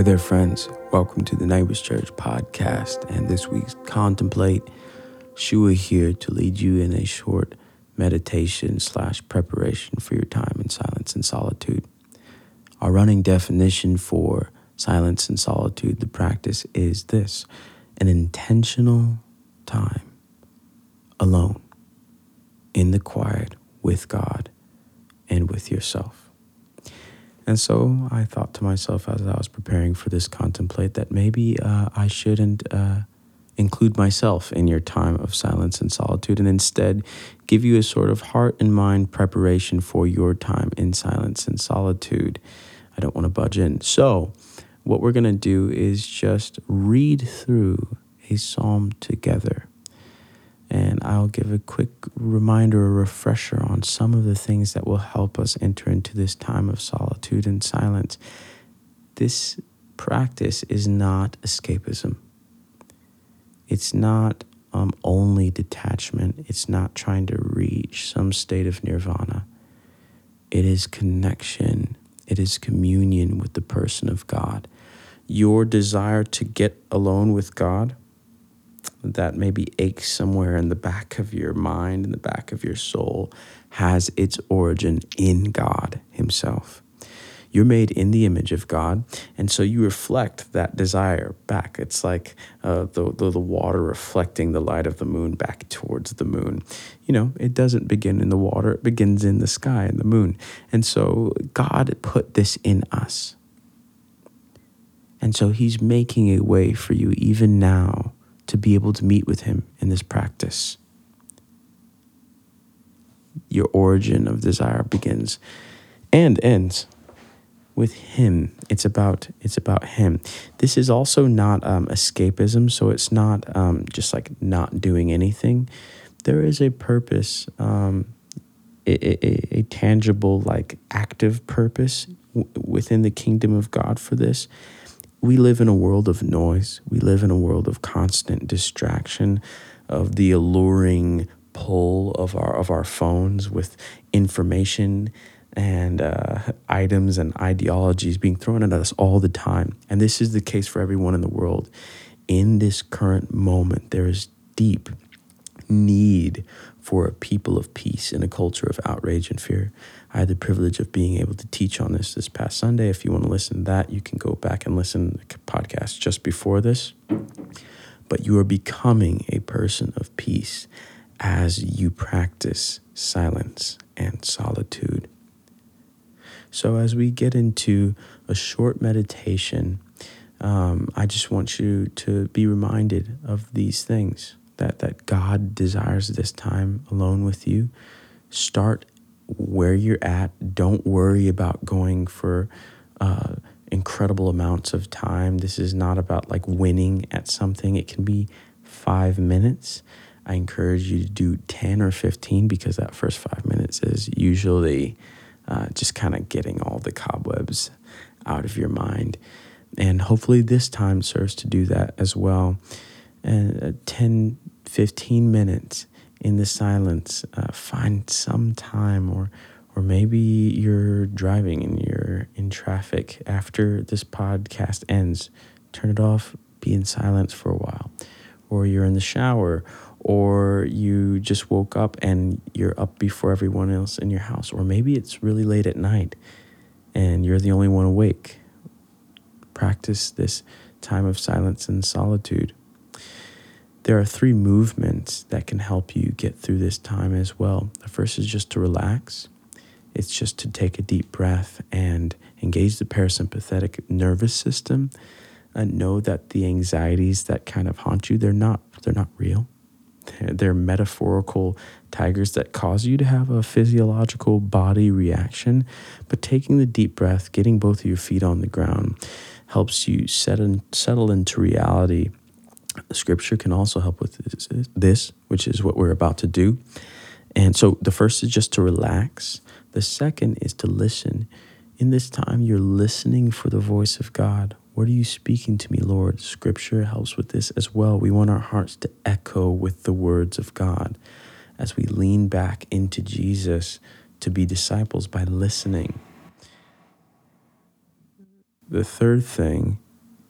Hey there, friends. Welcome to the Neighbors Church podcast and this week's Contemplate. Shua here to lead you in a short meditation slash preparation for your time in silence and solitude. Our running definition for silence and solitude, the practice, is this an intentional time alone in the quiet with God and with yourself. And so I thought to myself as I was preparing for this contemplate that maybe uh, I shouldn't uh, include myself in your time of silence and solitude and instead give you a sort of heart and mind preparation for your time in silence and solitude. I don't want to budge in. So, what we're going to do is just read through a psalm together and I'll give a quick reminder or refresher on some of the things that will help us enter into this time of solitude and silence. This practice is not escapism. It's not um, only detachment. It's not trying to reach some state of nirvana. It is connection. It is communion with the person of God. Your desire to get alone with God that maybe aches somewhere in the back of your mind, in the back of your soul, has its origin in God Himself. You're made in the image of God, and so you reflect that desire back. It's like uh, the, the, the water reflecting the light of the moon back towards the moon. You know, it doesn't begin in the water; it begins in the sky and the moon. And so God put this in us, and so He's making a way for you even now to be able to meet with Him in this practice. Your origin of desire begins and ends with Him. It's about it's about Him. This is also not um, escapism, so it's not um, just like not doing anything. There is a purpose. Um, a, a, a, tangible, like active purpose w- within the kingdom of God for this we live in a world of noise. We live in a world of constant distraction, of the alluring pull of our of our phones with information and uh, items and ideologies being thrown at us all the time. And this is the case for everyone in the world. In this current moment, there is deep need for a people of peace in a culture of outrage and fear. I had the privilege of being able to teach on this this past Sunday. If you want to listen to that, you can go back and listen to the podcast just before this. But you are becoming a person of peace as you practice silence and solitude. So, as we get into a short meditation, um, I just want you to be reminded of these things that, that God desires this time alone with you. Start where you're at. Don't worry about going for uh, incredible amounts of time. This is not about like winning at something, it can be five minutes. I encourage you to do 10 or 15 because that first five minutes is usually uh, just kind of getting all the cobwebs out of your mind. And hopefully, this time serves to do that as well. And uh, 10, 15 minutes in the silence, uh, find some time or or maybe you're driving and you're in traffic after this podcast ends turn it off be in silence for a while. Or you're in the shower or you just woke up and you're up before everyone else in your house or maybe it's really late at night and you're the only one awake. Practice this time of silence and solitude there are three movements that can help you get through this time as well. The first is just to relax. It's just to take a deep breath and engage the parasympathetic nervous system and know that the anxieties that kind of haunt you, they're not they're not real. They're, they're metaphorical tigers that cause you to have a physiological body reaction. But taking the deep breath, getting both of your feet on the ground, helps you settle, settle into reality Scripture can also help with this, which is what we're about to do. And so the first is just to relax, the second is to listen. In this time, you're listening for the voice of God. What are you speaking to me, Lord? Scripture helps with this as well. We want our hearts to echo with the words of God as we lean back into Jesus to be disciples by listening. The third thing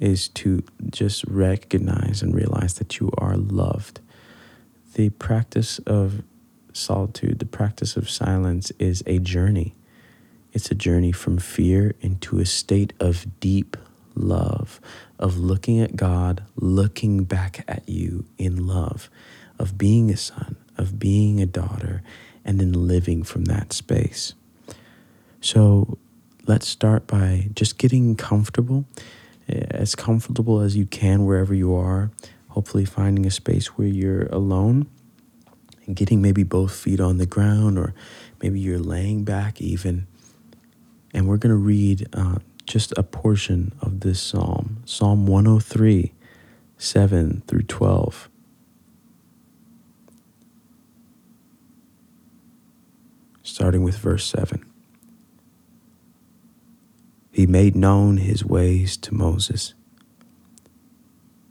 is to just recognize and realize that you are loved. The practice of solitude, the practice of silence, is a journey. It's a journey from fear into a state of deep love, of looking at God, looking back at you in love, of being a son, of being a daughter, and then living from that space. So let's start by just getting comfortable, as comfortable as you can wherever you are. Hopefully, finding a space where you're alone and getting maybe both feet on the ground, or maybe you're laying back even and we're going to read uh, just a portion of this psalm Psalm 103, 7 through 12. Starting with verse 7. He made known his ways to Moses,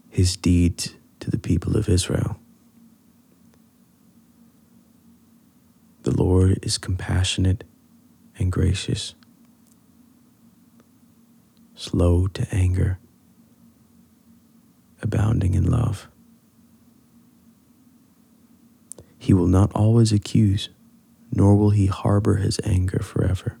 his deeds to the people of Israel. The Lord is compassionate and gracious slow to anger, abounding in love. He will not always accuse, nor will he harbor his anger forever.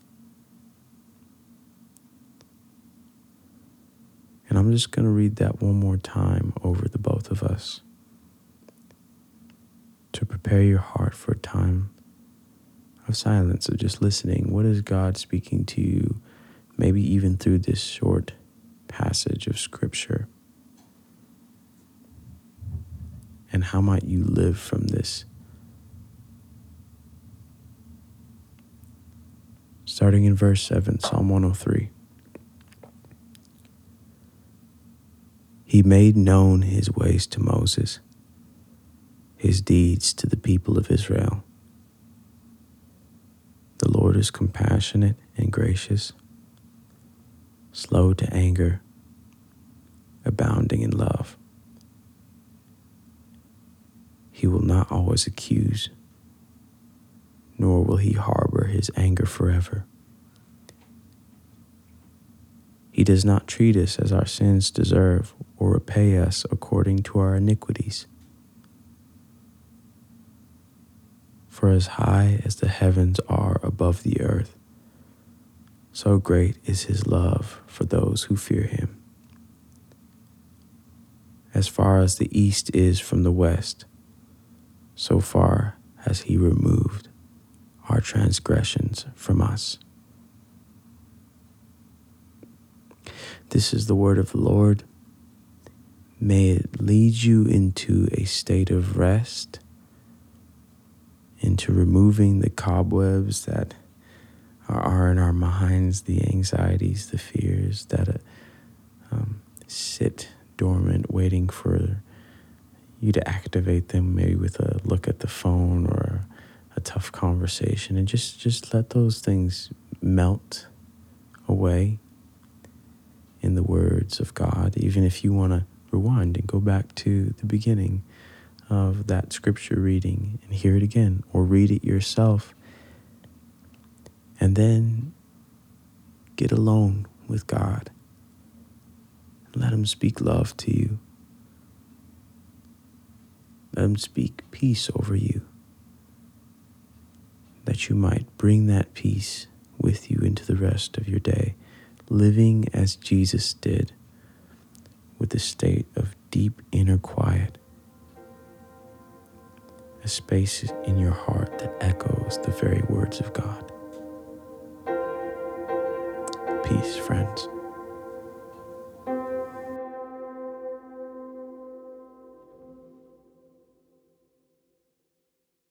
And I'm just going to read that one more time over the both of us to prepare your heart for a time of silence, of just listening. What is God speaking to you, maybe even through this short passage of Scripture? And how might you live from this? Starting in verse 7, Psalm 103. He made known his ways to Moses, his deeds to the people of Israel. The Lord is compassionate and gracious, slow to anger, abounding in love. He will not always accuse, nor will he harbor his anger forever. He does not treat us as our sins deserve or repay us according to our iniquities. For as high as the heavens are above the earth, so great is his love for those who fear him. As far as the east is from the west, so far has he removed our transgressions from us. This is the word of the Lord. May it lead you into a state of rest, into removing the cobwebs that are in our minds, the anxieties, the fears that um, sit dormant, waiting for you to activate them maybe with a look at the phone or a tough conversation. And just just let those things melt away in the words of God. Even if you want to rewind and go back to the beginning of that scripture reading and hear it again or read it yourself. And then get alone with God. Let him speak love to you. Let him speak peace over you, that you might bring that peace with you into the rest of your day, living as Jesus did, with a state of deep inner quiet, a space in your heart that echoes the very words of God. Peace, friends.